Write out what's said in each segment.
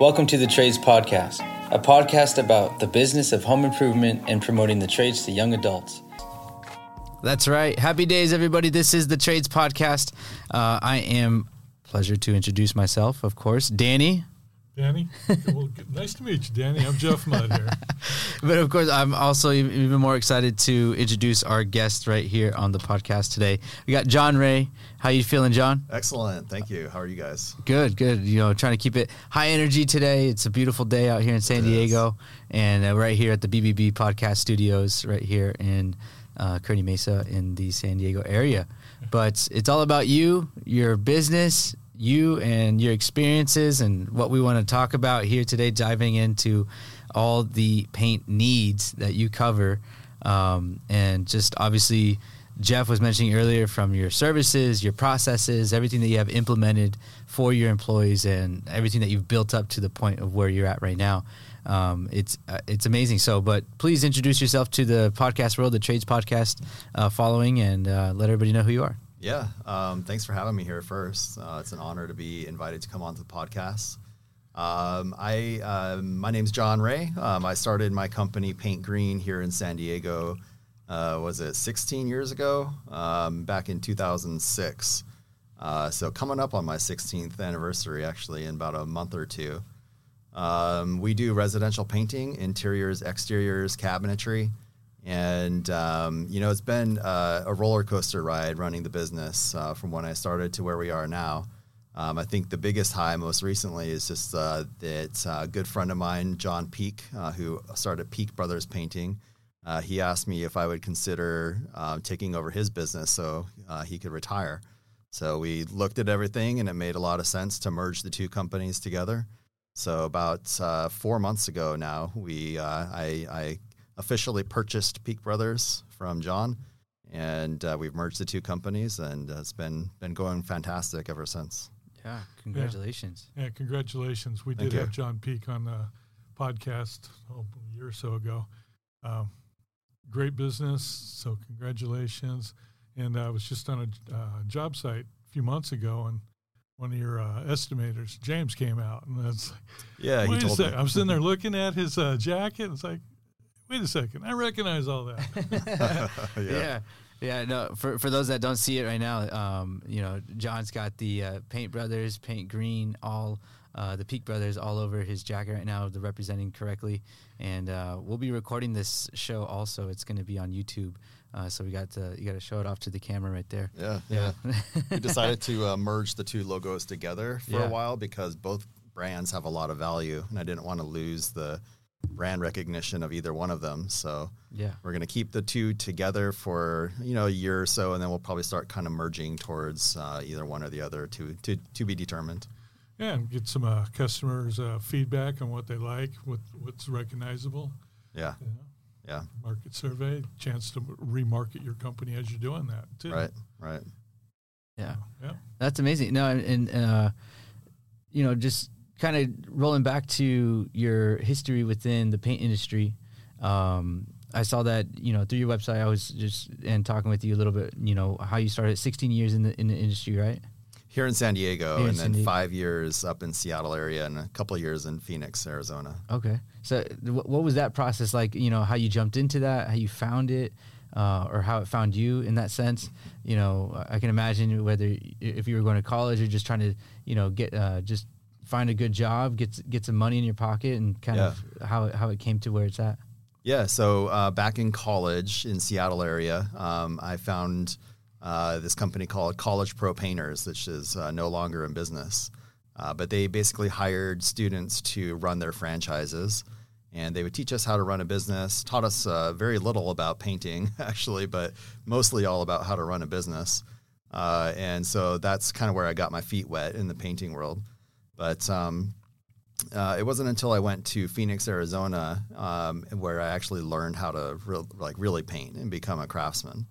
Welcome to the Trades Podcast, a podcast about the business of home improvement and promoting the trades to young adults. That's right. Happy days, everybody. This is the Trades Podcast. Uh, I am pleasure to introduce myself, of course, Danny. Danny, well, nice to meet you, Danny. I'm Jeff Mudd here. but of course, I'm also even more excited to introduce our guest right here on the podcast today. We got John Ray. How you feeling, John? Excellent. Thank you. How are you guys? Good, good. You know, trying to keep it high energy today. It's a beautiful day out here in San Diego, and uh, right here at the BBB Podcast Studios, right here in uh, Kearny Mesa in the San Diego area. But it's all about you, your business, you and your experiences and what we want to talk about here today, diving into all the paint needs that you cover. Um, and just obviously, Jeff was mentioning earlier from your services, your processes, everything that you have implemented for your employees, and everything that you've built up to the point of where you're at right now. Um, it's uh, it's amazing. So, but please introduce yourself to the podcast world, the Trades Podcast uh, following, and uh, let everybody know who you are. Yeah, um, thanks for having me here first. Uh, it's an honor to be invited to come on to the podcast. Um, I uh, my name's John Ray. Um, I started my company Paint Green here in San Diego. Uh, was it 16 years ago? Um, back in 2006. Uh, so coming up on my 16th anniversary, actually, in about a month or two. Um, we do residential painting, interiors, exteriors, cabinetry. And um, you know, it's been uh, a roller coaster ride running the business uh, from when I started to where we are now. Um, I think the biggest high most recently is just uh, that a good friend of mine, John Peak, uh, who started Peak Brothers Painting. Uh, he asked me if I would consider uh, taking over his business so he could retire. So we looked at everything, and it made a lot of sense to merge the two companies together. So about four months ago now, we I, I officially purchased Peak Brothers from John, and uh, we've merged the two companies, and uh, it's been been going fantastic ever since. Yeah, congratulations. Yeah, yeah congratulations. We Thank did you. have John Peak on the podcast oh, a year or so ago. Um, great business, so congratulations. And I was just on a uh, job site a few months ago, and one of your uh, estimators, James, came out, and that's like, yeah, he told me. I was sitting there looking at his uh, jacket. And it's like, wait a second, I recognize all that. yeah. yeah. Yeah, no. For for those that don't see it right now, um, you know, John's got the uh, Paint Brothers, Paint Green, all uh, the Peak Brothers all over his jacket right now. They're representing correctly, and uh, we'll be recording this show also. It's going to be on YouTube, uh, so we got to you got to show it off to the camera right there. Yeah, yeah. we decided to uh, merge the two logos together for yeah. a while because both brands have a lot of value, and I didn't want to lose the brand recognition of either one of them. So yeah, we're going to keep the two together for you know a year or so, and then we'll probably start kind of merging towards uh, either one or the other to to to be determined. Yeah, and get some uh, customers uh, feedback on what they like, what what's recognizable. Yeah. You know? Yeah. Market survey, chance to remarket your company as you're doing that too. Right. Right. Yeah. Yeah. That's amazing. No, and, and uh, you know, just kind of rolling back to your history within the paint industry, um, I saw that you know through your website. I was just and talking with you a little bit. You know how you started 16 years in the in the industry, right? Here in San Diego, Here and then Diego. five years up in Seattle area, and a couple years in Phoenix, Arizona. Okay, so what was that process like? You know how you jumped into that, how you found it. Uh, or how it found you in that sense. You know, I can imagine whether if you were going to college or just trying to, you know, get uh, just find a good job, get get some money in your pocket, and kind yeah. of how how it came to where it's at. Yeah. So uh, back in college in Seattle area, um, I found uh, this company called College Pro Painters, which is uh, no longer in business. Uh, but they basically hired students to run their franchises, and they would teach us how to run a business. Taught us uh, very little about painting, actually, but mostly all about how to run a business. Uh, and so that's kind of where I got my feet wet in the painting world. But um, uh, it wasn't until I went to Phoenix, Arizona, um, where I actually learned how to re- like really paint and become a craftsman.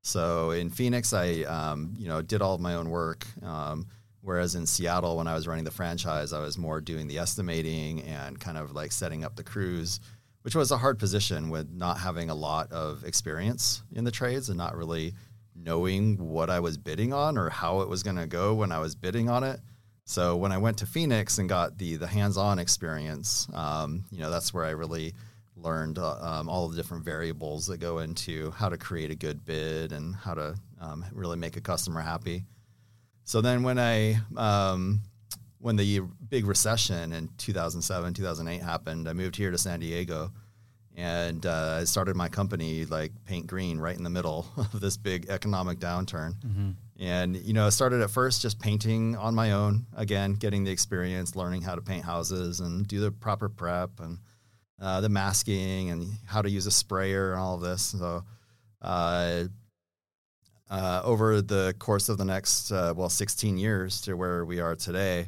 So in Phoenix, I um, you know did all of my own work. Um, whereas in Seattle, when I was running the franchise, I was more doing the estimating and kind of like setting up the crews, which was a hard position with not having a lot of experience in the trades and not really knowing what I was bidding on or how it was going to go when I was bidding on it. So when I went to Phoenix and got the the hands on experience, um, you know, that's where I really learned uh, um, all the different variables that go into how to create a good bid and how to um, really make a customer happy. So then when I um, when the big recession in 2007 2008 happened, I moved here to San Diego and uh, I started my company like Paint Green right in the middle of this big economic downturn. Mm-hmm. And you know, I started at first just painting on my own. Again, getting the experience, learning how to paint houses and do the proper prep and uh, the masking and how to use a sprayer and all of this. So, uh, uh, over the course of the next uh, well 16 years to where we are today,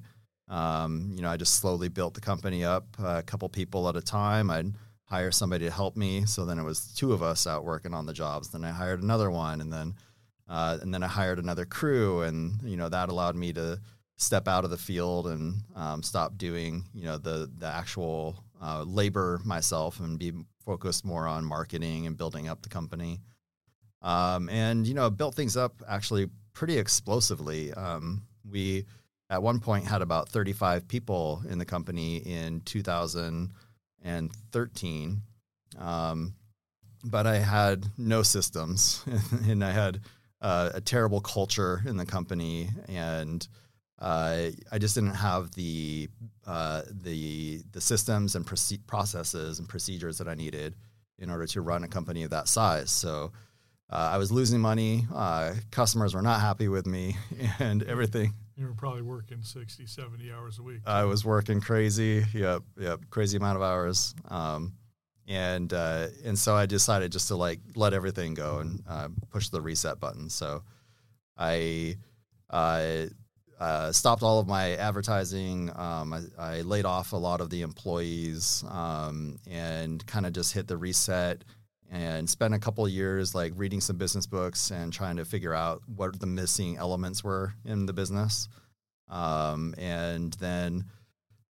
um, you know, I just slowly built the company up, a couple people at a time. I'd hire somebody to help me. So then it was two of us out working on the jobs. Then I hired another one, and then uh, and then I hired another crew, and you know that allowed me to step out of the field and um, stop doing you know the the actual uh, labor myself and be focused more on marketing and building up the company. Um, and you know built things up actually pretty explosively. Um, we at one point had about 35 people in the company in 2013. Um, but I had no systems and I had uh, a terrible culture in the company and uh, I just didn't have the uh, the the systems and proce- processes and procedures that I needed in order to run a company of that size. So uh, I was losing money. Uh, customers were not happy with me, and everything you were probably working 60, 70 hours a week. I was working crazy. Yep, yep, crazy amount of hours. Um, and uh, and so I decided just to like let everything go and uh, push the reset button. So I uh, uh stopped all of my advertising. Um, I, I, laid off a lot of the employees um, and kind of just hit the reset and spent a couple years like reading some business books and trying to figure out what the missing elements were in the business. Um, and then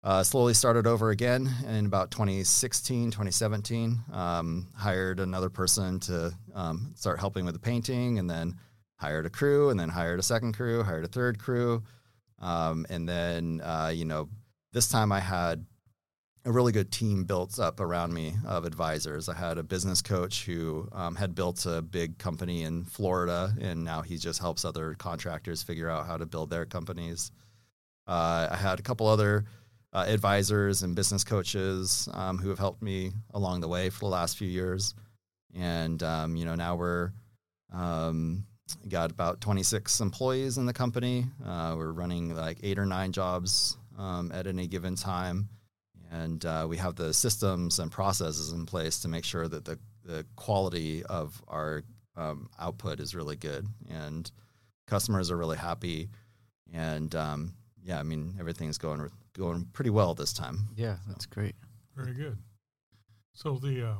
uh, slowly started over again in about 2016, 2017. Um, hired another person to um, start helping with the painting, and then hired a crew, and then hired a second crew, hired a third crew. Um, and then, uh, you know, this time I had a really good team built up around me of advisors. I had a business coach who um, had built a big company in Florida, and now he just helps other contractors figure out how to build their companies. Uh, I had a couple other uh, advisors and business coaches um, who have helped me along the way for the last few years, and um, you know now we're um, got about 26 employees in the company. Uh, we're running like eight or nine jobs um, at any given time and uh, we have the systems and processes in place to make sure that the, the quality of our um, output is really good. And customers are really happy. And um, yeah i mean everything's going going pretty well this time. Yeah that's great. Very good. So the uh,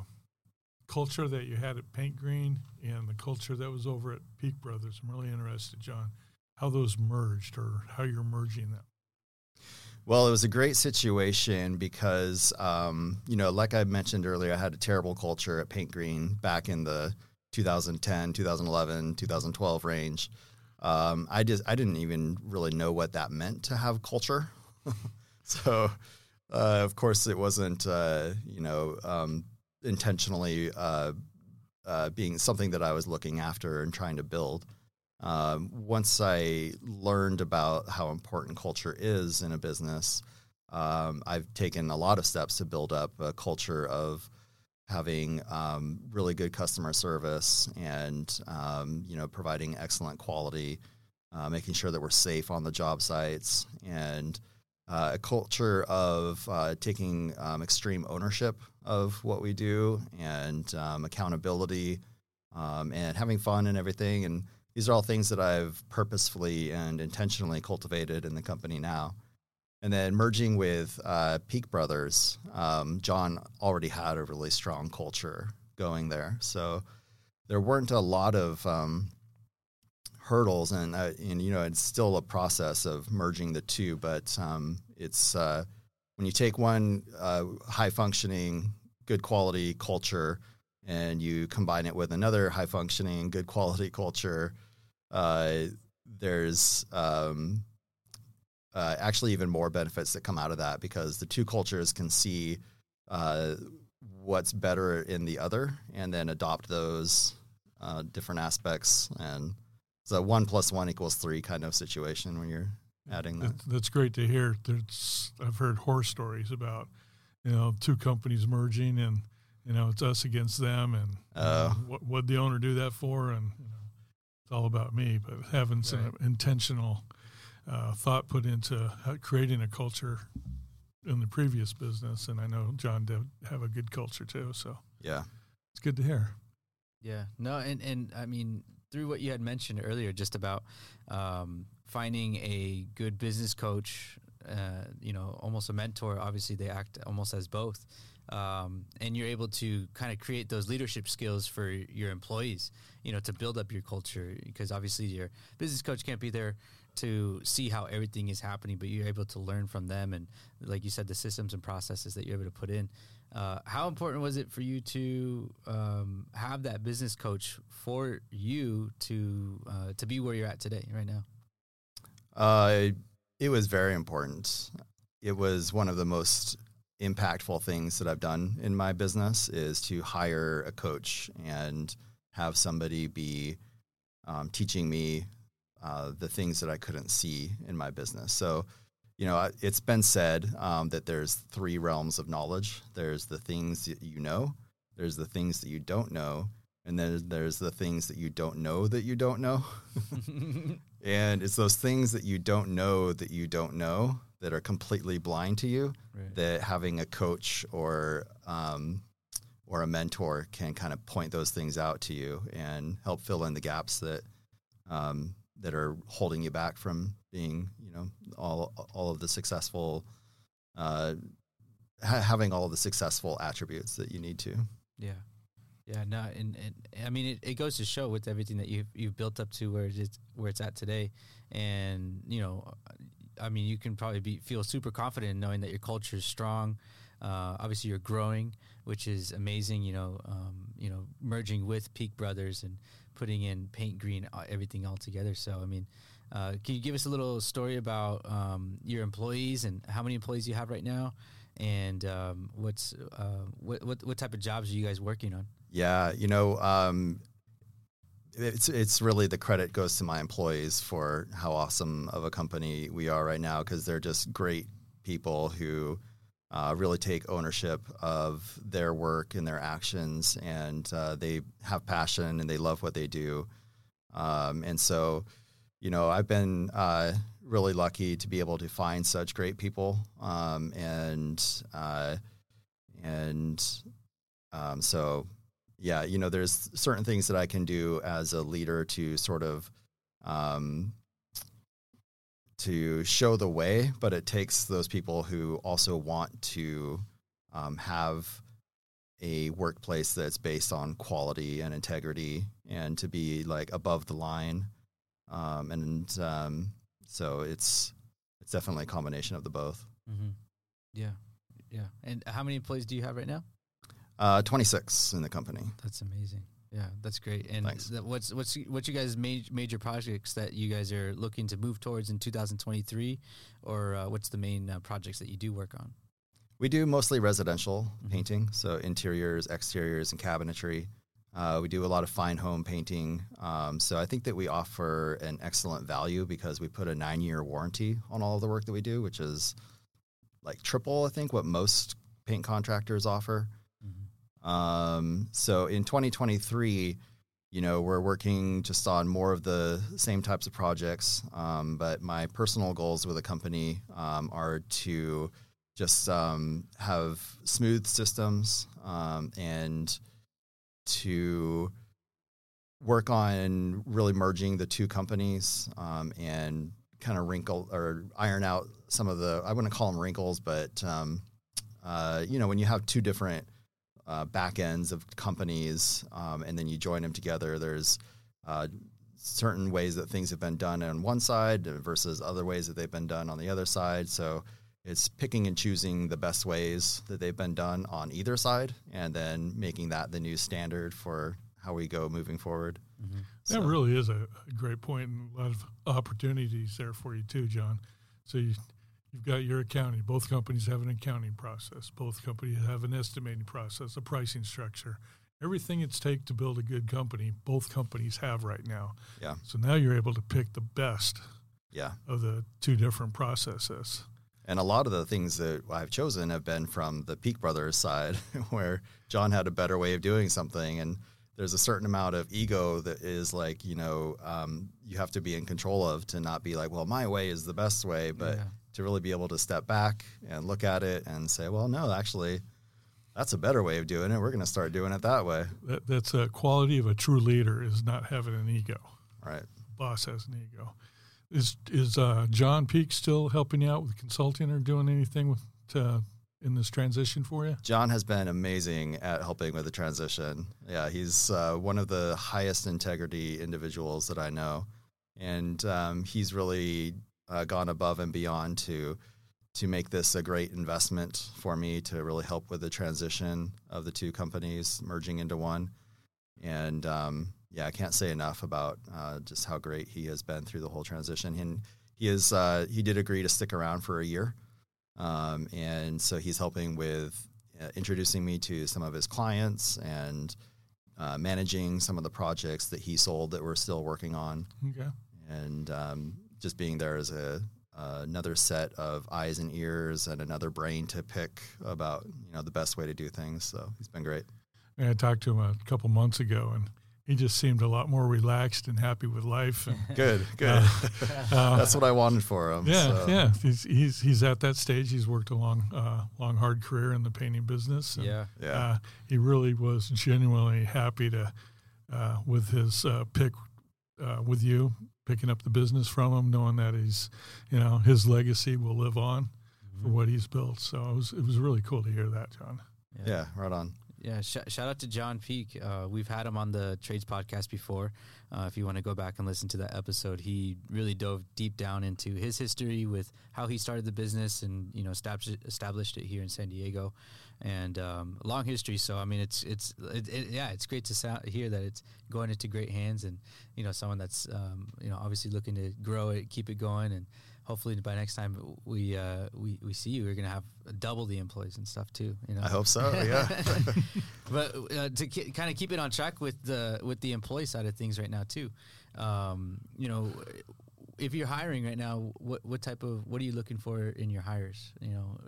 culture that you had at paint green and the culture that was over at peak brothers i'm really interested john how those merged or how you're merging them well, it was a great situation because, um, you know, like I mentioned earlier, I had a terrible culture at Paint Green back in the 2010, 2011, 2012 range. Um, I just I didn't even really know what that meant to have culture. so, uh, of course, it wasn't uh, you know um, intentionally uh, uh being something that I was looking after and trying to build um, once I learned about how important culture is in a business, um, I've taken a lot of steps to build up a culture of having um, really good customer service and um, you know providing excellent quality, uh, making sure that we're safe on the job sites, and uh, a culture of uh, taking um, extreme ownership of what we do and um, accountability and having fun and everything. And these are all things that I've purposefully and intentionally cultivated in the company now. And then merging with uh, Peak Brothers, um, John already had a really strong culture going there. So there weren't a lot of um, hurdles, and, uh, and you know it's still a process of merging the two. But um, it's uh, when you take one uh, high functioning, good quality culture, and you combine it with another high functioning, good quality culture uh, there's um, uh, actually even more benefits that come out of that because the two cultures can see uh, what's better in the other and then adopt those uh, different aspects and it's a one plus one equals three kind of situation when you're adding that. That's great to hear. There's, I've heard horror stories about you know two companies merging and you know it's us against them and uh, what would the owner do that for and you know, it's all about me. But having right. some intentional uh, thought put into creating a culture in the previous business, and I know John did have a good culture too. So yeah, it's good to hear. Yeah, no, and and I mean through what you had mentioned earlier, just about um, finding a good business coach, uh, you know, almost a mentor. Obviously, they act almost as both. Um, and you're able to kind of create those leadership skills for your employees, you know, to build up your culture. Because obviously, your business coach can't be there to see how everything is happening, but you're able to learn from them and, like you said, the systems and processes that you're able to put in. Uh, how important was it for you to um, have that business coach for you to uh, to be where you're at today, right now? Uh, it was very important. It was one of the most impactful things that I've done in my business is to hire a coach and have somebody be um, teaching me uh, the things that I couldn't see in my business. So, you know, it's been said um, that there's three realms of knowledge. There's the things that you know, there's the things that you don't know, and then there's the things that you don't know that you don't know. and it's those things that you don't know that you don't know that are completely blind to you right. that having a coach or um, or a mentor can kind of point those things out to you and help fill in the gaps that um, that are holding you back from being, you know, all all of the successful, uh, ha- having all of the successful attributes that you need to. Yeah, yeah. No, and, and I mean, it, it goes to show with everything that you've you've built up to where it's where it's at today, and you know, I mean, you can probably be feel super confident in knowing that your culture is strong. Uh, obviously, you're growing, which is amazing. You know, um, you know, merging with Peak Brothers and putting in paint green, uh, everything all together. So, I mean, uh, can you give us a little story about um, your employees and how many employees you have right now, and um, what's uh, what, what, what type of jobs are you guys working on? Yeah, you know, um, it's it's really the credit goes to my employees for how awesome of a company we are right now because they're just great people who uh, really take ownership of their work and their actions, and uh, they have passion and they love what they do. Um, and so, you know, I've been uh, really lucky to be able to find such great people, um, and uh, and um, so, yeah, you know, there's certain things that I can do as a leader to sort of um, to show the way, but it takes those people who also want to um, have a workplace that's based on quality and integrity and to be like above the line. Um, and um, so it's it's definitely a combination of the both. Mm-hmm. Yeah, yeah. And how many employees do you have right now? Uh, 26 in the company. That's amazing. Yeah, that's great. And what's what's what's you guys' major, major projects that you guys are looking to move towards in 2023, or uh, what's the main uh, projects that you do work on? We do mostly residential mm-hmm. painting, so interiors, exteriors, and cabinetry. Uh, we do a lot of fine home painting. Um, so I think that we offer an excellent value because we put a nine year warranty on all of the work that we do, which is like triple, I think, what most paint contractors offer. Um, so in 2023, you know, we're working just on more of the same types of projects. Um, but my personal goals with the company um, are to just um, have smooth systems um, and to work on really merging the two companies um, and kind of wrinkle or iron out some of the I wouldn't call them wrinkles, but uh, you know when you have two different uh, back ends of companies, um, and then you join them together. There's uh, certain ways that things have been done on one side versus other ways that they've been done on the other side. So it's picking and choosing the best ways that they've been done on either side, and then making that the new standard for how we go moving forward. Mm-hmm. So. That really is a, a great point, and a lot of opportunities there for you too, John. So you, you've got your accounting. Both companies have an accounting process. Both companies have an estimating process, a pricing structure. Everything it's take to build a good company, both companies have right now. Yeah. So now you're able to pick the best Yeah. of the two different processes. And a lot of the things that I've chosen have been from the Peak Brothers side, where John had a better way of doing something. And there's a certain amount of ego that is like, you know, um, you have to be in control of to not be like, well, my way is the best way, but Yeah. To really be able to step back and look at it and say, well, no, actually, that's a better way of doing it. We're going to start doing it that way. That, that's a quality of a true leader is not having an ego. Right. Boss has an ego. Is is uh, John Peak still helping you out with consulting or doing anything with uh, in this transition for you? John has been amazing at helping with the transition. Yeah, he's uh, one of the highest integrity individuals that I know, and um, he's really uh, gone above and beyond to to make this a great investment for me to really help with the transition of the two companies merging into one. And um, yeah, I can't say enough about uh, just how great he has been through the whole transition. And he is uh, he did agree to stick around for a year. Um, and so he's helping with uh, introducing me to some of his clients and uh, managing some of the projects that he sold that we're still working on, Okay. and um, just being there as a uh, another set of eyes and ears and another brain to pick about you know the best way to do things. So he's been great. And I talked to him a couple months ago, and he just seemed a lot more relaxed and happy with life. And, Good, good. uh, That's what I wanted for him. yeah, so. yeah. He's, he's he's at that stage. He's worked a long, uh, long, hard career in the painting business. and, Yeah. Yeah. Uh, he really was genuinely happy to uh, with his uh, pick uh, with you, picking up the business from him, knowing that he's, you know, his legacy will live on for mm-hmm. what he's built. So it was it was really cool to hear that, John. yeah, right on. Yeah, sh- shout out to John Peak. Uh, we've had him on the Trades podcast before. Uh, if you want to go back and listen to that episode, he really dove deep down into his history with how he started the business and you know established established it here in San Diego, and um, long history. So I mean, it's it's it, it, yeah, it's great to sound, hear that it's going into great hands, and you know someone that's um, you know obviously looking to grow it, keep it going, and hopefully by next time we uh, we we see you, we're gonna have double the employees and stuff too. You know, I hope so. Yeah. but uh, to ki- kind of keep it on track with the with the employee side of things right now too, um, you know, if you're hiring right now, what what type of what are you looking for in your hires? You know,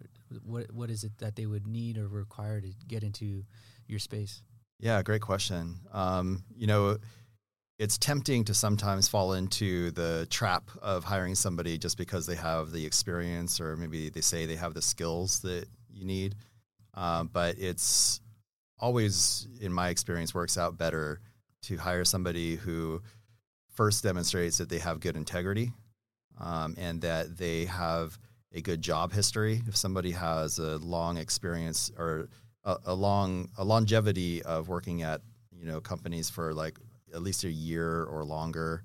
what what is it that they would need or require to get into your space? Yeah, great question. Um, you know, it's tempting to sometimes fall into the trap of hiring somebody just because they have the experience or maybe they say they have the skills that you need. Um, but it's always, in my experience, works out better to hire somebody who first demonstrates that they have good integrity um, and that they have a good job history. If somebody has a long experience or a, a long a longevity of working at you know companies for like at least a year or longer,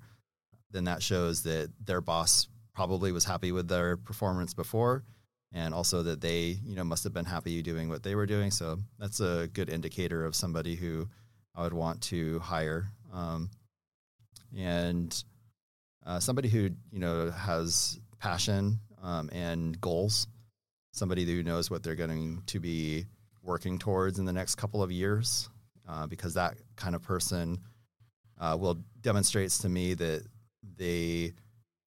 then that shows that their boss probably was happy with their performance before, and also that they you know must have been happy doing what they were doing. So that's a good indicator of somebody who I would want to hire, um, and uh, somebody who you know has passion um, and goals. Somebody who knows what they're going to be working towards in the next couple of years, uh, because that kind of person uh, will demonstrates to me that they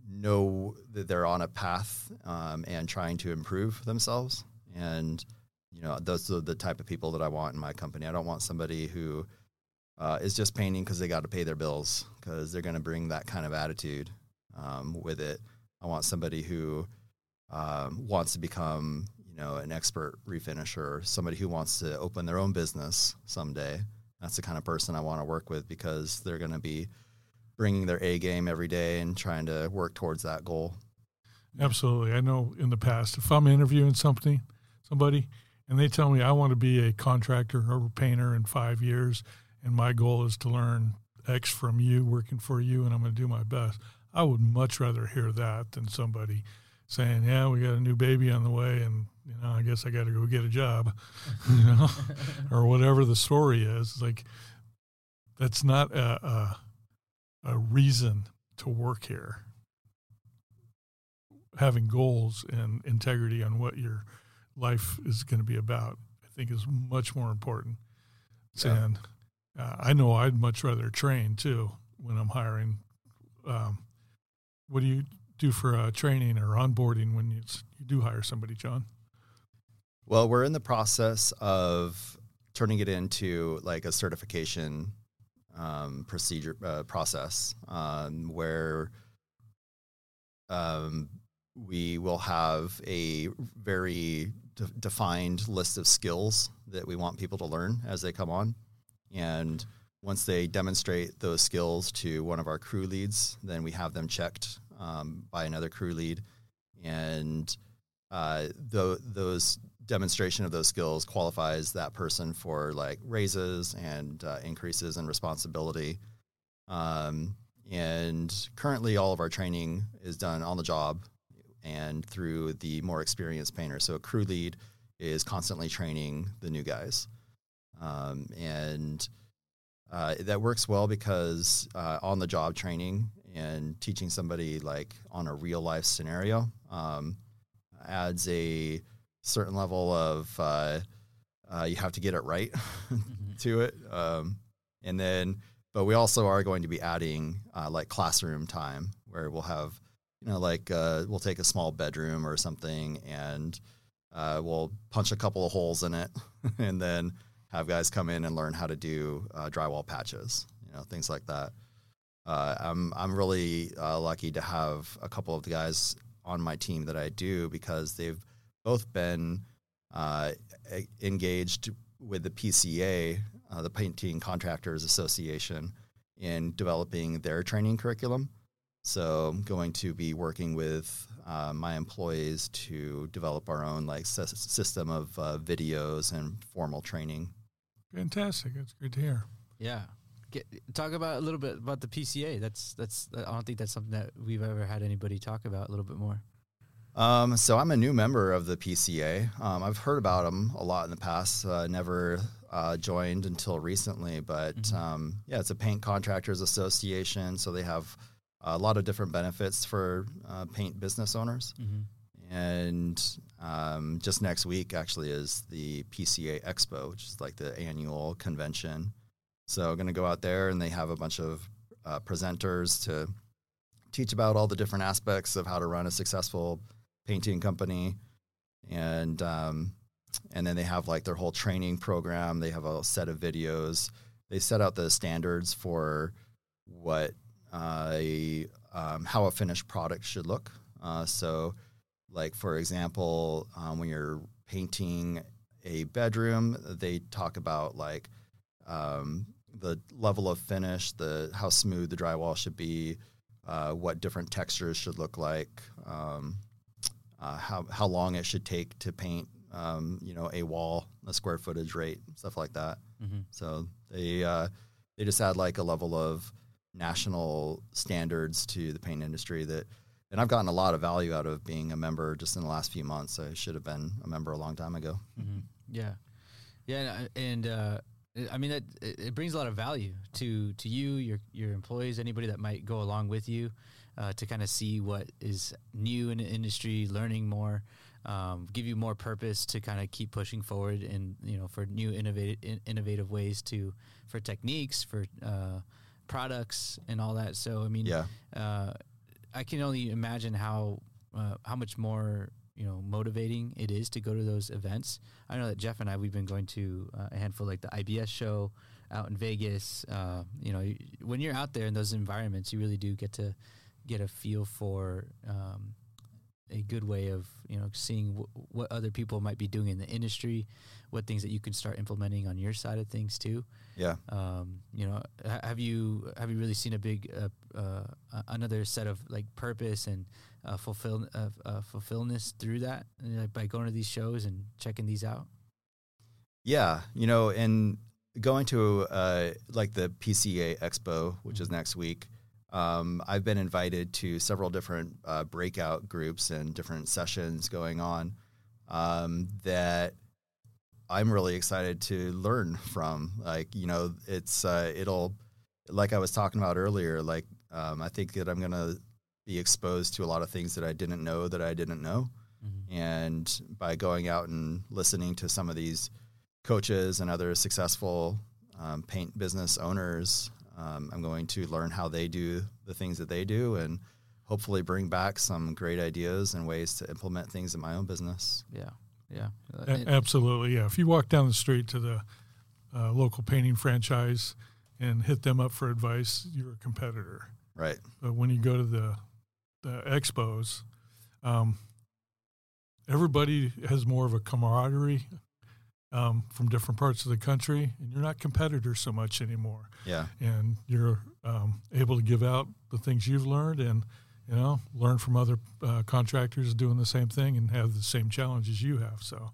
know that they're on a path um, and trying to improve themselves. And you know, those are the type of people that I want in my company. I don't want somebody who uh, is just painting because they got to pay their bills because they're going to bring that kind of attitude um, with it. I want somebody who um, wants to become, you know, an expert refinisher, somebody who wants to open their own business someday. That's the kind of person I want to work with because they're going to be bringing their A game every day and trying to work towards that goal. Absolutely. I know in the past, if I'm interviewing something, somebody, and they tell me I want to be a contractor or a painter in five years, and my goal is to learn X from you, working for you, and I'm going to do my best. I would much rather hear that than somebody saying, "Yeah, we got a new baby on the way, and you know, I guess I got to go get a job," you know, or whatever the story is. Like that's not a, a a reason to work here. having goals and integrity on what your life is going to be about, I think is much more important. Yeah. And uh, I know I'd much rather train too when I'm hiring. Um, what do you do for uh, training or onboarding when you, you do hire somebody, John? Well, we're in the process of turning it into like a certification um, procedure uh, process um, where um, we will have a very de- defined list of skills that we want people to learn as they come on. And once they demonstrate those skills to one of our crew leads, then we have them checked um, by another crew lead. And uh, th- those demonstration of those skills qualifies that person for like raises and uh, increases in responsibility. Um, and currently, all of our training is done on the job and through the more experienced painter. So, a crew lead is constantly training the new guys. Um, and uh, that works well because uh, on the job training and teaching somebody like on a real life scenario um, adds a certain level of uh, uh, you have to get it right mm-hmm. to it. Um, and then, but we also are going to be adding uh, like classroom time where we'll have, you know, like uh, we'll take a small bedroom or something and uh, we'll punch a couple of holes in it and then have guys come in and learn how to do uh, drywall patches, you know, things like that. I'm I'm really lucky to have a couple of the guys on my team that I do because they've both been uh, engaged with the PCA, uh, the Painting Contractors Association, in developing their training curriculum. So I'm going to be working with uh, my employees to develop our own like system of uh, videos and formal training. Fantastic! That's great to hear. Yeah. Get, talk about a little bit about the PCA. That's that's. I don't think that's something that we've ever had anybody talk about a little bit more. Um, so I'm a new member of the PCA. Um, I've heard about them a lot in the past. Uh, never uh, joined until recently, but mm-hmm. um, yeah, it's a paint contractors association. So they have a lot of different benefits for uh, paint business owners. Mm-hmm. And um, just next week, actually, is the PCA Expo, which is like the annual convention. So going to go out there, and they have a bunch of uh, presenters to teach about all the different aspects of how to run a successful painting company, and um, and then they have like their whole training program. They have a set of videos. They set out the standards for what uh, a, um, how a finished product should look. Uh, so, like for example, um, when you're painting a bedroom, they talk about like um, the level of finish, the how smooth the drywall should be, uh, what different textures should look like, um, uh, how how long it should take to paint, um, you know, a wall, a square footage rate, stuff like that. Mm-hmm. So they uh, they just add like a level of national standards to the paint industry that, and I've gotten a lot of value out of being a member just in the last few months. I should have been a member a long time ago. Mm-hmm. Yeah, yeah, and. I mean, that it brings a lot of value to to you, your your employees, anybody that might go along with you uh, to kind of see what is new in the industry, learning more, um, give you more purpose to kind of keep pushing forward and you know for new innovative innovative ways to for techniques for uh, products and all that. So I mean, yeah. Uh, I can only imagine how uh, how much more you know motivating it is to go to those events. I know that Jeff and I we've been going to uh, a handful like the IBS show out in Vegas. Uh, you know, when you're out there in those environments, you really do get to get a feel for um, a good way of you know seeing w- what other people might be doing in the industry, what things that you can start implementing on your side of things too. Yeah. Um, you know, have you have you really seen a big uh, uh, another set of like purpose and uh, fulfill uh, uh, fulfillness through that like, by going to these shows and checking these out? Yeah, you know, and going to uh, like the PCA Expo, which mm-hmm. is next week um, I've been invited to several different uh, breakout groups and different sessions going on um, that I'm really excited to learn from. Like, you know, it's uh, it'll like I was talking about earlier. Like, um, I think that I'm gonna be exposed to a lot of things that I didn't know that I didn't know. Mm-hmm. And by going out and listening to some of these coaches and other successful um, paint business owners, um, I'm going to learn how they do the things that they do and hopefully bring back some great ideas and ways to implement things in my own business. Yeah. Yeah. A- absolutely. Yeah. If you walk down the street to the uh, local painting franchise and hit them up for advice, you're a competitor. Right. But when you go to the, the expos, um, everybody has more of a camaraderie um, from different parts of the country, and you're not competitors so much anymore. Yeah. And you're um, able to give out the things you've learned and – you know, learn from other uh, contractors doing the same thing and have the same challenges you have. So,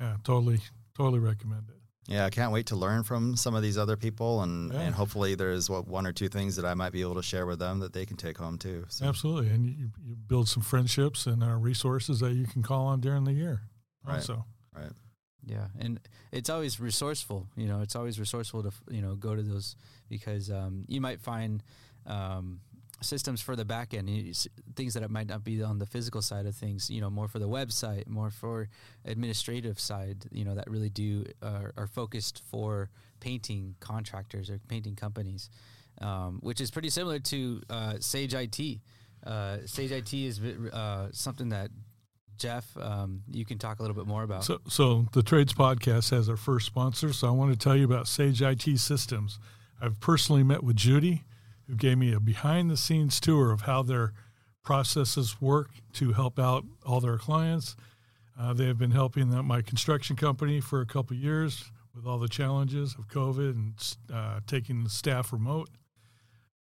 yeah, totally, totally recommend it. Yeah, I can't wait to learn from some of these other people, and, yeah. and hopefully there's what, one or two things that I might be able to share with them that they can take home too. So. Absolutely, and you, you build some friendships and uh, resources that you can call on during the year. Right. Also. Right. Yeah, and it's always resourceful. You know, it's always resourceful to you know go to those because um, you might find. Um, systems for the back end, things that might not be on the physical side of things, you know, more for the website, more for administrative side, you know, that really do uh, are focused for painting contractors or painting companies, um, which is pretty similar to uh, Sage IT. Uh, Sage IT is uh, something that Jeff, um, you can talk a little bit more about. So, so the Trades Podcast has our first sponsor. So I want to tell you about Sage IT Systems. I've personally met with Judy who gave me a behind the scenes tour of how their processes work to help out all their clients. Uh, they have been helping my construction company for a couple years with all the challenges of COVID and uh, taking the staff remote.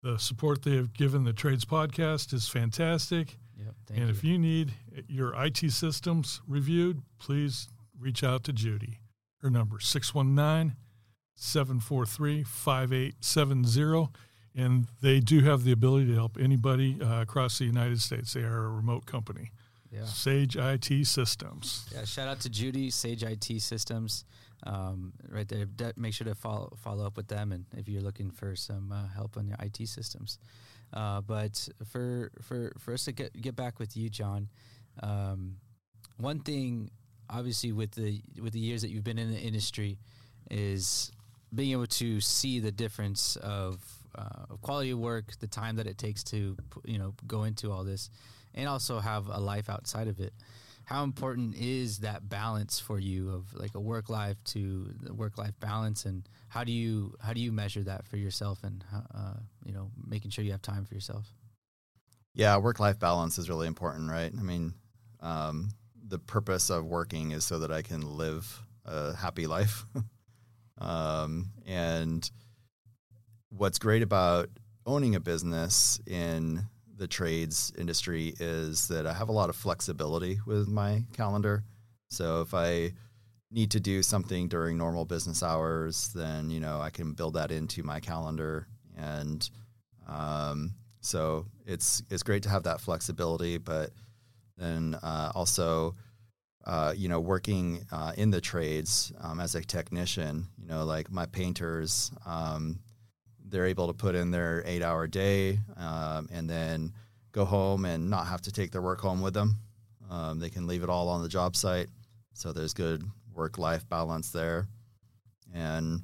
The support they have given the Trades Podcast is fantastic. Yep, and you. if you need your IT systems reviewed, please reach out to Judy. Her number 619 743 5870 and they do have the ability to help anybody uh, across the United States. They are a remote company. Yeah. Sage IT Systems. Yeah, shout out to Judy, Sage IT Systems. Um, right there, De- make sure to follow follow up with them, and if you're looking for some uh, help on your IT systems. Uh, but for for for us to get get back with you, John, um, one thing, obviously, with the with the years that you've been in the industry, is being able to see the difference of uh, quality of work, the time that it takes to you know go into all this, and also have a life outside of it. How important is that balance for you of like a work life to the work life balance, and how do you how do you measure that for yourself, and uh, you know making sure you have time for yourself? Yeah, work life balance is really important, right? I mean, um, the purpose of working is so that I can live a happy life, um, and what's great about owning a business in the trades industry is that I have a lot of flexibility with my calendar. So if I need to do something during normal business hours, then you know I can build that into my calendar, and um, so it's it's great to have that flexibility. But then uh, also, uh, you know, working uh, in the trades um, as a technician, you know, like my painters, um, they're able to put in their eight hour day um, and then go home and not have to take their work home with them. Um, they can leave it all on the job site. So there's good work life balance there. And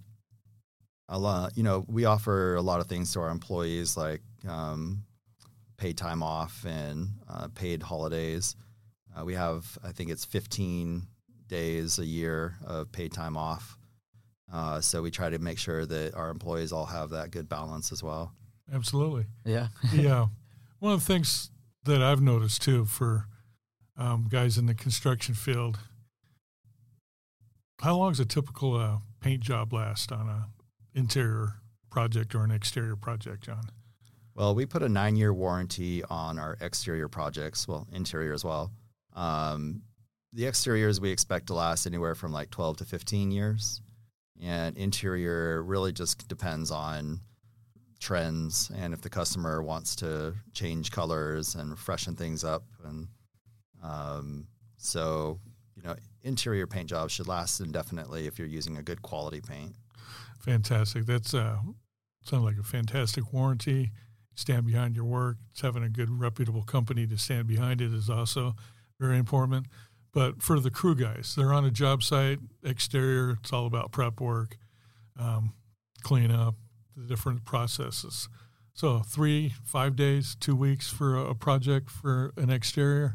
a lot, you know, we offer a lot of things to our employees like um, paid time off and uh, paid holidays. Uh, we have, I think it's 15 days a year of paid time off. Uh, so we try to make sure that our employees all have that good balance as well. Absolutely. Yeah. yeah. One of the things that I've noticed too for um, guys in the construction field, how long does a typical uh, paint job last on a interior project or an exterior project, John? Well, we put a nine-year warranty on our exterior projects, well, interior as well. Um, the exteriors we expect to last anywhere from like 12 to 15 years and interior really just depends on trends and if the customer wants to change colors and freshen things up and um, so you know interior paint jobs should last indefinitely if you're using a good quality paint fantastic that's uh sounds like a fantastic warranty stand behind your work. It's having a good, reputable company to stand behind it is also very important. But for the crew guys, they're on a job site, exterior, it's all about prep work, um, clean up, the different processes. So three, five days, two weeks for a project for an exterior.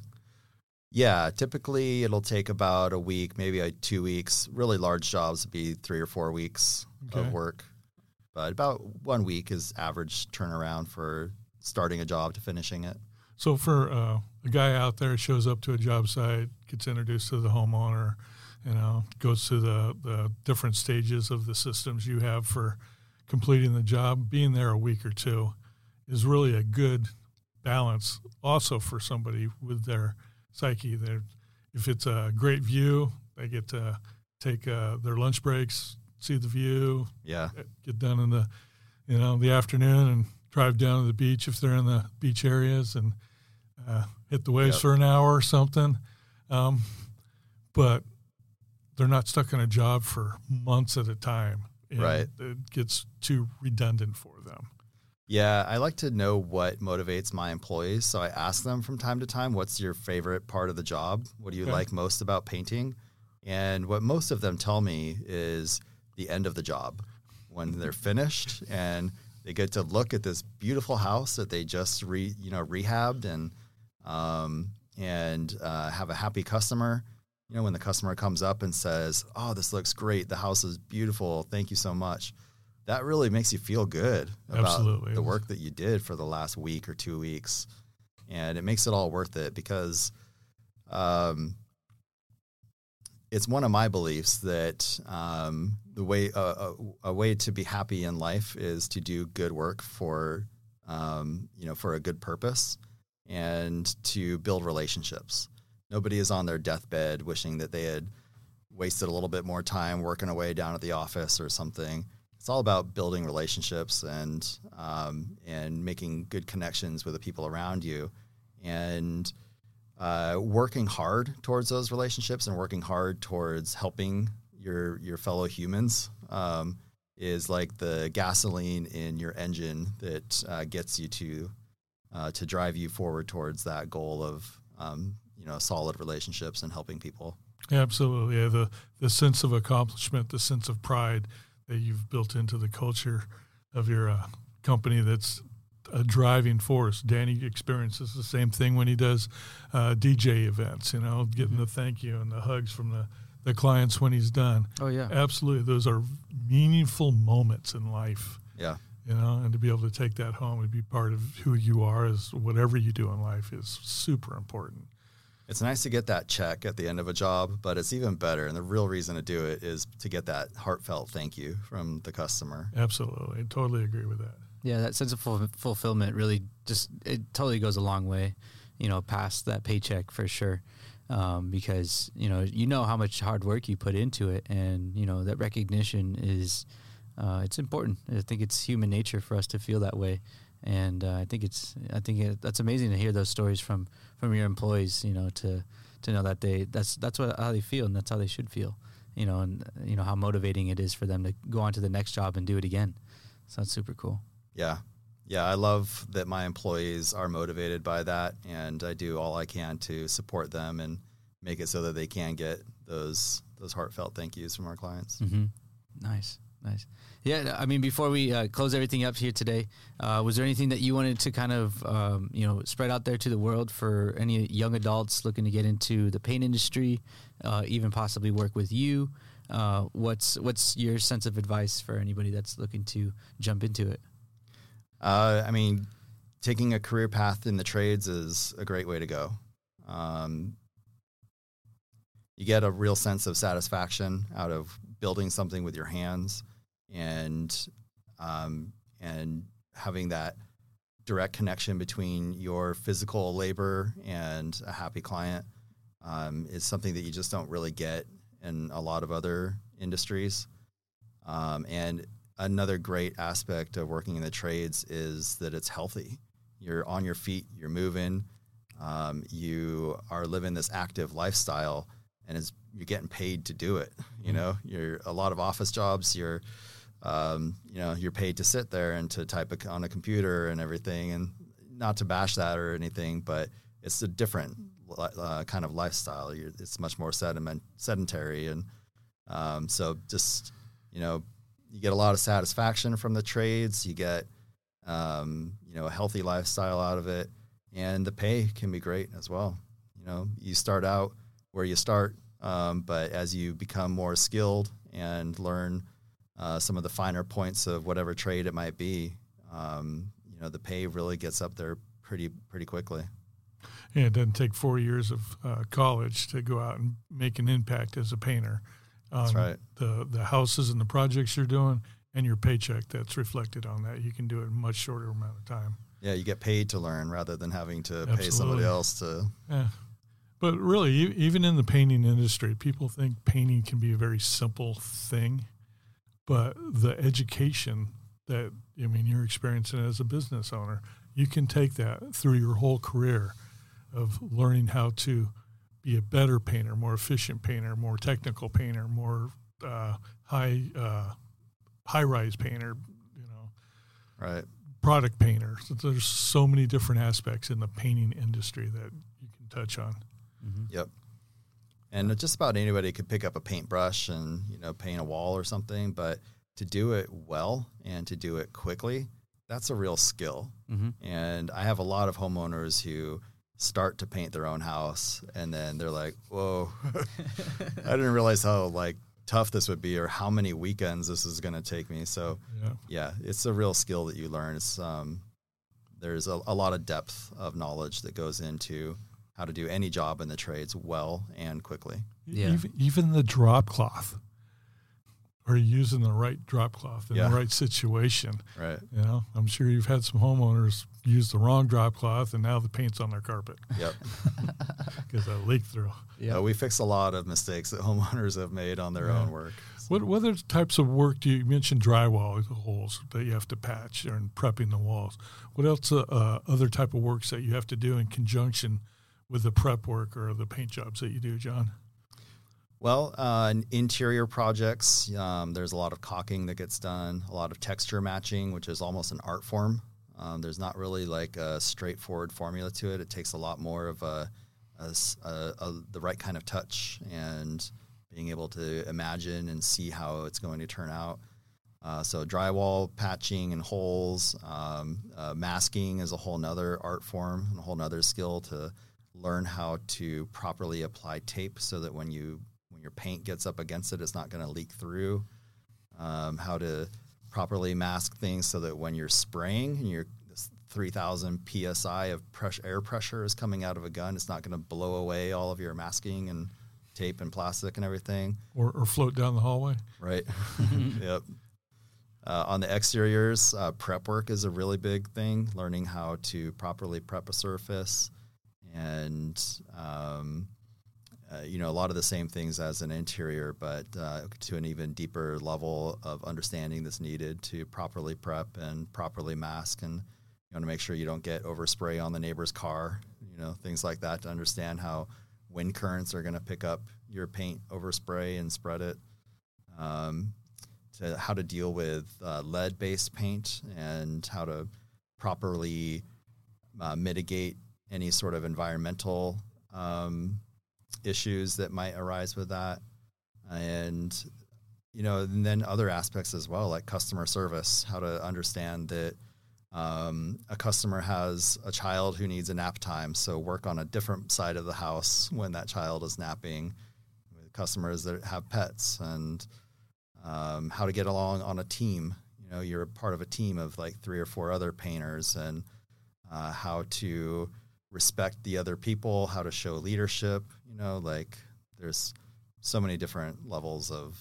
Yeah, typically it'll take about a week, maybe a two weeks. Really large jobs would be three or four weeks okay. of work, but about one week is average turnaround for starting a job to finishing it. So for uh, a guy out there shows up to a job site, gets introduced to the homeowner, you know, goes through the the different stages of the systems you have for completing the job. Being there a week or two is really a good balance, also for somebody with their psyche. There, if it's a great view, they get to take uh, their lunch breaks, see the view. Yeah, get done in the you know the afternoon and drive down to the beach if they're in the beach areas and uh, hit the waves yep. for an hour or something. Um, but they're not stuck in a job for months at a time. right. It gets too redundant for them. Yeah, I like to know what motivates my employees. So I ask them from time to time, what's your favorite part of the job? What do you okay. like most about painting? And what most of them tell me is the end of the job when they're finished and they get to look at this beautiful house that they just re, you know, rehabbed and um, and uh, have a happy customer. You know, when the customer comes up and says, "Oh, this looks great. The house is beautiful. Thank you so much." that really makes you feel good about Absolutely. the work that you did for the last week or two weeks. And it makes it all worth it because um, it's one of my beliefs that um, the way uh, a, a, way to be happy in life is to do good work for um, you know for a good purpose and to build relationships. Nobody is on their deathbed wishing that they had wasted a little bit more time working away down at the office or something it's all about building relationships and um, and making good connections with the people around you, and uh, working hard towards those relationships and working hard towards helping your your fellow humans um, is like the gasoline in your engine that uh, gets you to uh, to drive you forward towards that goal of um, you know solid relationships and helping people. Absolutely, yeah, the the sense of accomplishment, the sense of pride that you've built into the culture of your uh, company that's a driving force. Danny experiences the same thing when he does uh, DJ events, you know, getting the thank you and the hugs from the, the clients when he's done. Oh, yeah. Absolutely. Those are meaningful moments in life. Yeah. You know, and to be able to take that home and be part of who you are as whatever you do in life is super important. It's nice to get that check at the end of a job, but it's even better. And the real reason to do it is to get that heartfelt thank you from the customer. Absolutely. I totally agree with that. Yeah, that sense of fulfillment really just, it totally goes a long way, you know, past that paycheck for sure. Um, because, you know, you know how much hard work you put into it. And, you know, that recognition is, uh, it's important. I think it's human nature for us to feel that way and uh, I think it's I think it, that's amazing to hear those stories from from your employees. You know, to to know that they that's that's what how they feel and that's how they should feel. You know, and you know how motivating it is for them to go on to the next job and do it again. So that's super cool. Yeah, yeah, I love that my employees are motivated by that, and I do all I can to support them and make it so that they can get those those heartfelt thank yous from our clients. Mm-hmm. Nice. Nice. Yeah, I mean, before we uh, close everything up here today, uh, was there anything that you wanted to kind of, um, you know, spread out there to the world for any young adults looking to get into the paint industry, uh, even possibly work with you? Uh, what's what's your sense of advice for anybody that's looking to jump into it? Uh, I mean, taking a career path in the trades is a great way to go. Um, you get a real sense of satisfaction out of building something with your hands and um, and having that direct connection between your physical labor and a happy client um, is something that you just don't really get in a lot of other industries. Um, and another great aspect of working in the trades is that it's healthy. You're on your feet, you're moving, um, you are living this active lifestyle, and it's, you're getting paid to do it. You mm-hmm. know, you're a lot of office jobs. You're um, you know, you're paid to sit there and to type a, on a computer and everything. And not to bash that or anything, but it's a different uh, kind of lifestyle. You're, it's much more sediment, sedentary. And um, so just, you know, you get a lot of satisfaction from the trades. You get, um, you know, a healthy lifestyle out of it. And the pay can be great as well. You know, you start out where you start, um, but as you become more skilled and learn uh, some of the finer points of whatever trade it might be, um, you know, the pay really gets up there pretty pretty quickly. Yeah, it doesn't take four years of uh, college to go out and make an impact as a painter. That's right. The the houses and the projects you're doing, and your paycheck that's reflected on that. You can do it in a much shorter amount of time. Yeah, you get paid to learn rather than having to Absolutely. pay somebody else to. Yeah. But really, even in the painting industry, people think painting can be a very simple thing. But the education that, I mean, you're experiencing as a business owner, you can take that through your whole career of learning how to be a better painter, more efficient painter, more technical painter, more uh, high uh, high rise painter, you know, right? Product painter. So there's so many different aspects in the painting industry that you can touch on. Mm-hmm. Yep. And just about anybody could pick up a paintbrush and you know paint a wall or something, but to do it well and to do it quickly, that's a real skill. Mm-hmm. And I have a lot of homeowners who start to paint their own house and then they're like, "Whoa, I didn't realize how like tough this would be or how many weekends this is going to take me." So yeah. yeah. it's a real skill that you learn. It's um, there's a, a lot of depth of knowledge that goes into how to do any job in the trades well and quickly. Yeah. Even, even the drop cloth. Are you using the right drop cloth in yeah. the right situation? Right. You know, I'm sure you've had some homeowners use the wrong drop cloth and now the paint's on their carpet. Yep. Because that leak through. Yeah. Uh, we fix a lot of mistakes that homeowners have made on their yeah. own work. What, what other types of work do you, you mentioned drywall holes that you have to patch and prepping the walls? What else uh, uh, other type of works that you have to do in conjunction with the prep work or the paint jobs that you do, John? Well, uh, interior projects, um, there's a lot of caulking that gets done, a lot of texture matching, which is almost an art form. Um, there's not really like a straightforward formula to it. It takes a lot more of a, a, a, the right kind of touch and being able to imagine and see how it's going to turn out. Uh, so drywall patching and holes, um, uh, masking is a whole nother art form and a whole nother skill to learn how to properly apply tape so that when you when your paint gets up against it, it's not going to leak through. Um, how to properly mask things so that when you're spraying and your 3000 psi of pressure, air pressure is coming out of a gun, it's not going to blow away all of your masking and tape and plastic and everything, or, or float down the hallway. Right. yep. Uh, on the exteriors, uh, prep work is a really big thing. Learning how to properly prep a surface, and um, uh, you know a lot of the same things as an interior, but uh, to an even deeper level of understanding that's needed to properly prep and properly mask, and you want to make sure you don't get overspray on the neighbor's car, you know things like that to understand how wind currents are going to pick up your paint overspray and spread it. Um, to how to deal with uh, lead-based paint and how to properly uh, mitigate any sort of environmental um, issues that might arise with that, and you know, and then other aspects as well, like customer service, how to understand that um, a customer has a child who needs a nap time, so work on a different side of the house when that child is napping. Customers that have pets, and um, how to get along on a team. You know, you're part of a team of like three or four other painters, and uh, how to respect the other people, how to show leadership. You know, like there's so many different levels of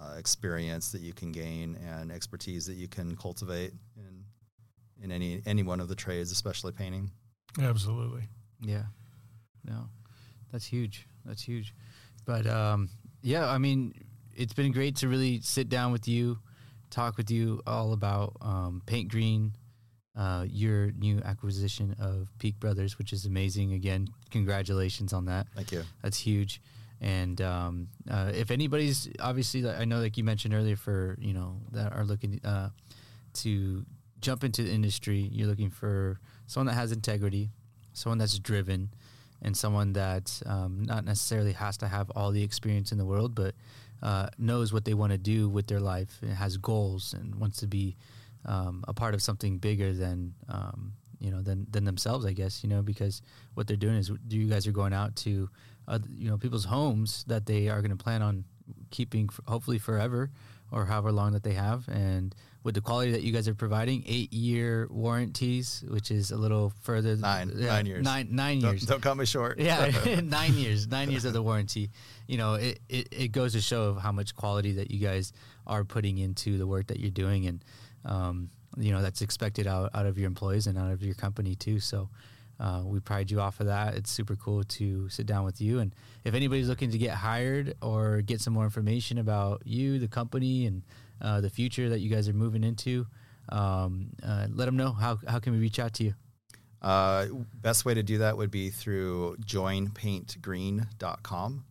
uh, experience that you can gain and expertise that you can cultivate in in any any one of the trades, especially painting. Absolutely. Yeah. No, that's huge. That's huge. But um, yeah, I mean, it's been great to really sit down with you, talk with you all about um, Paint Green, uh, your new acquisition of Peak Brothers, which is amazing. Again, congratulations on that. Thank you. That's huge. And um, uh, if anybody's obviously, I know, like you mentioned earlier, for you know that are looking uh, to jump into the industry, you're looking for someone that has integrity, someone that's driven, and someone that um, not necessarily has to have all the experience in the world, but uh, knows what they want to do with their life and has goals and wants to be um, a part of something bigger than um, you know than than themselves. I guess you know because what they're doing is you guys are going out to uh, you know people's homes that they are going to plan on keeping hopefully forever or however long that they have and with the quality that you guys are providing, eight year warranties, which is a little further. Nine, yeah, nine years. Nine, nine years. Don't, don't cut me short. Yeah, nine years. Nine years of the warranty. You know, it, it, it goes to show of how much quality that you guys are putting into the work that you're doing, and um, you know that's expected out out of your employees and out of your company too. So. Uh, we pride you off of that. It's super cool to sit down with you. And if anybody's looking to get hired or get some more information about you, the company, and uh, the future that you guys are moving into, um, uh, let them know how, how can we reach out to you? Uh, best way to do that would be through joinpaintgreen.com.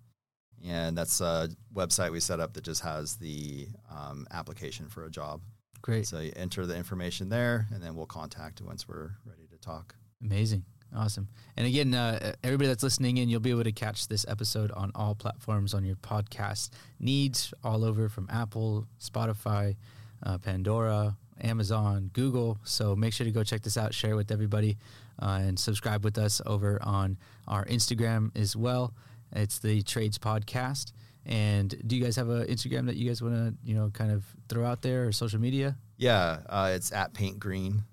And that's a website we set up that just has the um, application for a job. Great. So you enter the information there, and then we'll contact once we're ready to talk. Amazing. Awesome. And again, uh, everybody that's listening in, you'll be able to catch this episode on all platforms on your podcast needs, all over from Apple, Spotify, uh, Pandora, Amazon, Google. So make sure to go check this out, share it with everybody, uh, and subscribe with us over on our Instagram as well. It's the Trades Podcast. And do you guys have an Instagram that you guys want to, you know, kind of throw out there or social media? Yeah, uh, it's at Paint Green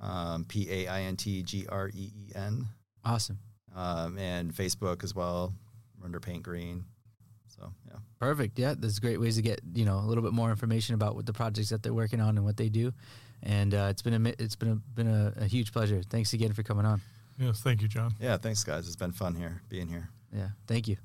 um, P A I N T G R E E N. Awesome. Um, and Facebook as well, under Paint Green. So yeah, perfect. Yeah, there's great ways to get you know a little bit more information about what the projects that they're working on and what they do. And uh, it's been a it's been a, been a, a huge pleasure. Thanks again for coming on. Yes, thank you, John. Yeah, thanks, guys. It's been fun here being here. Yeah, thank you.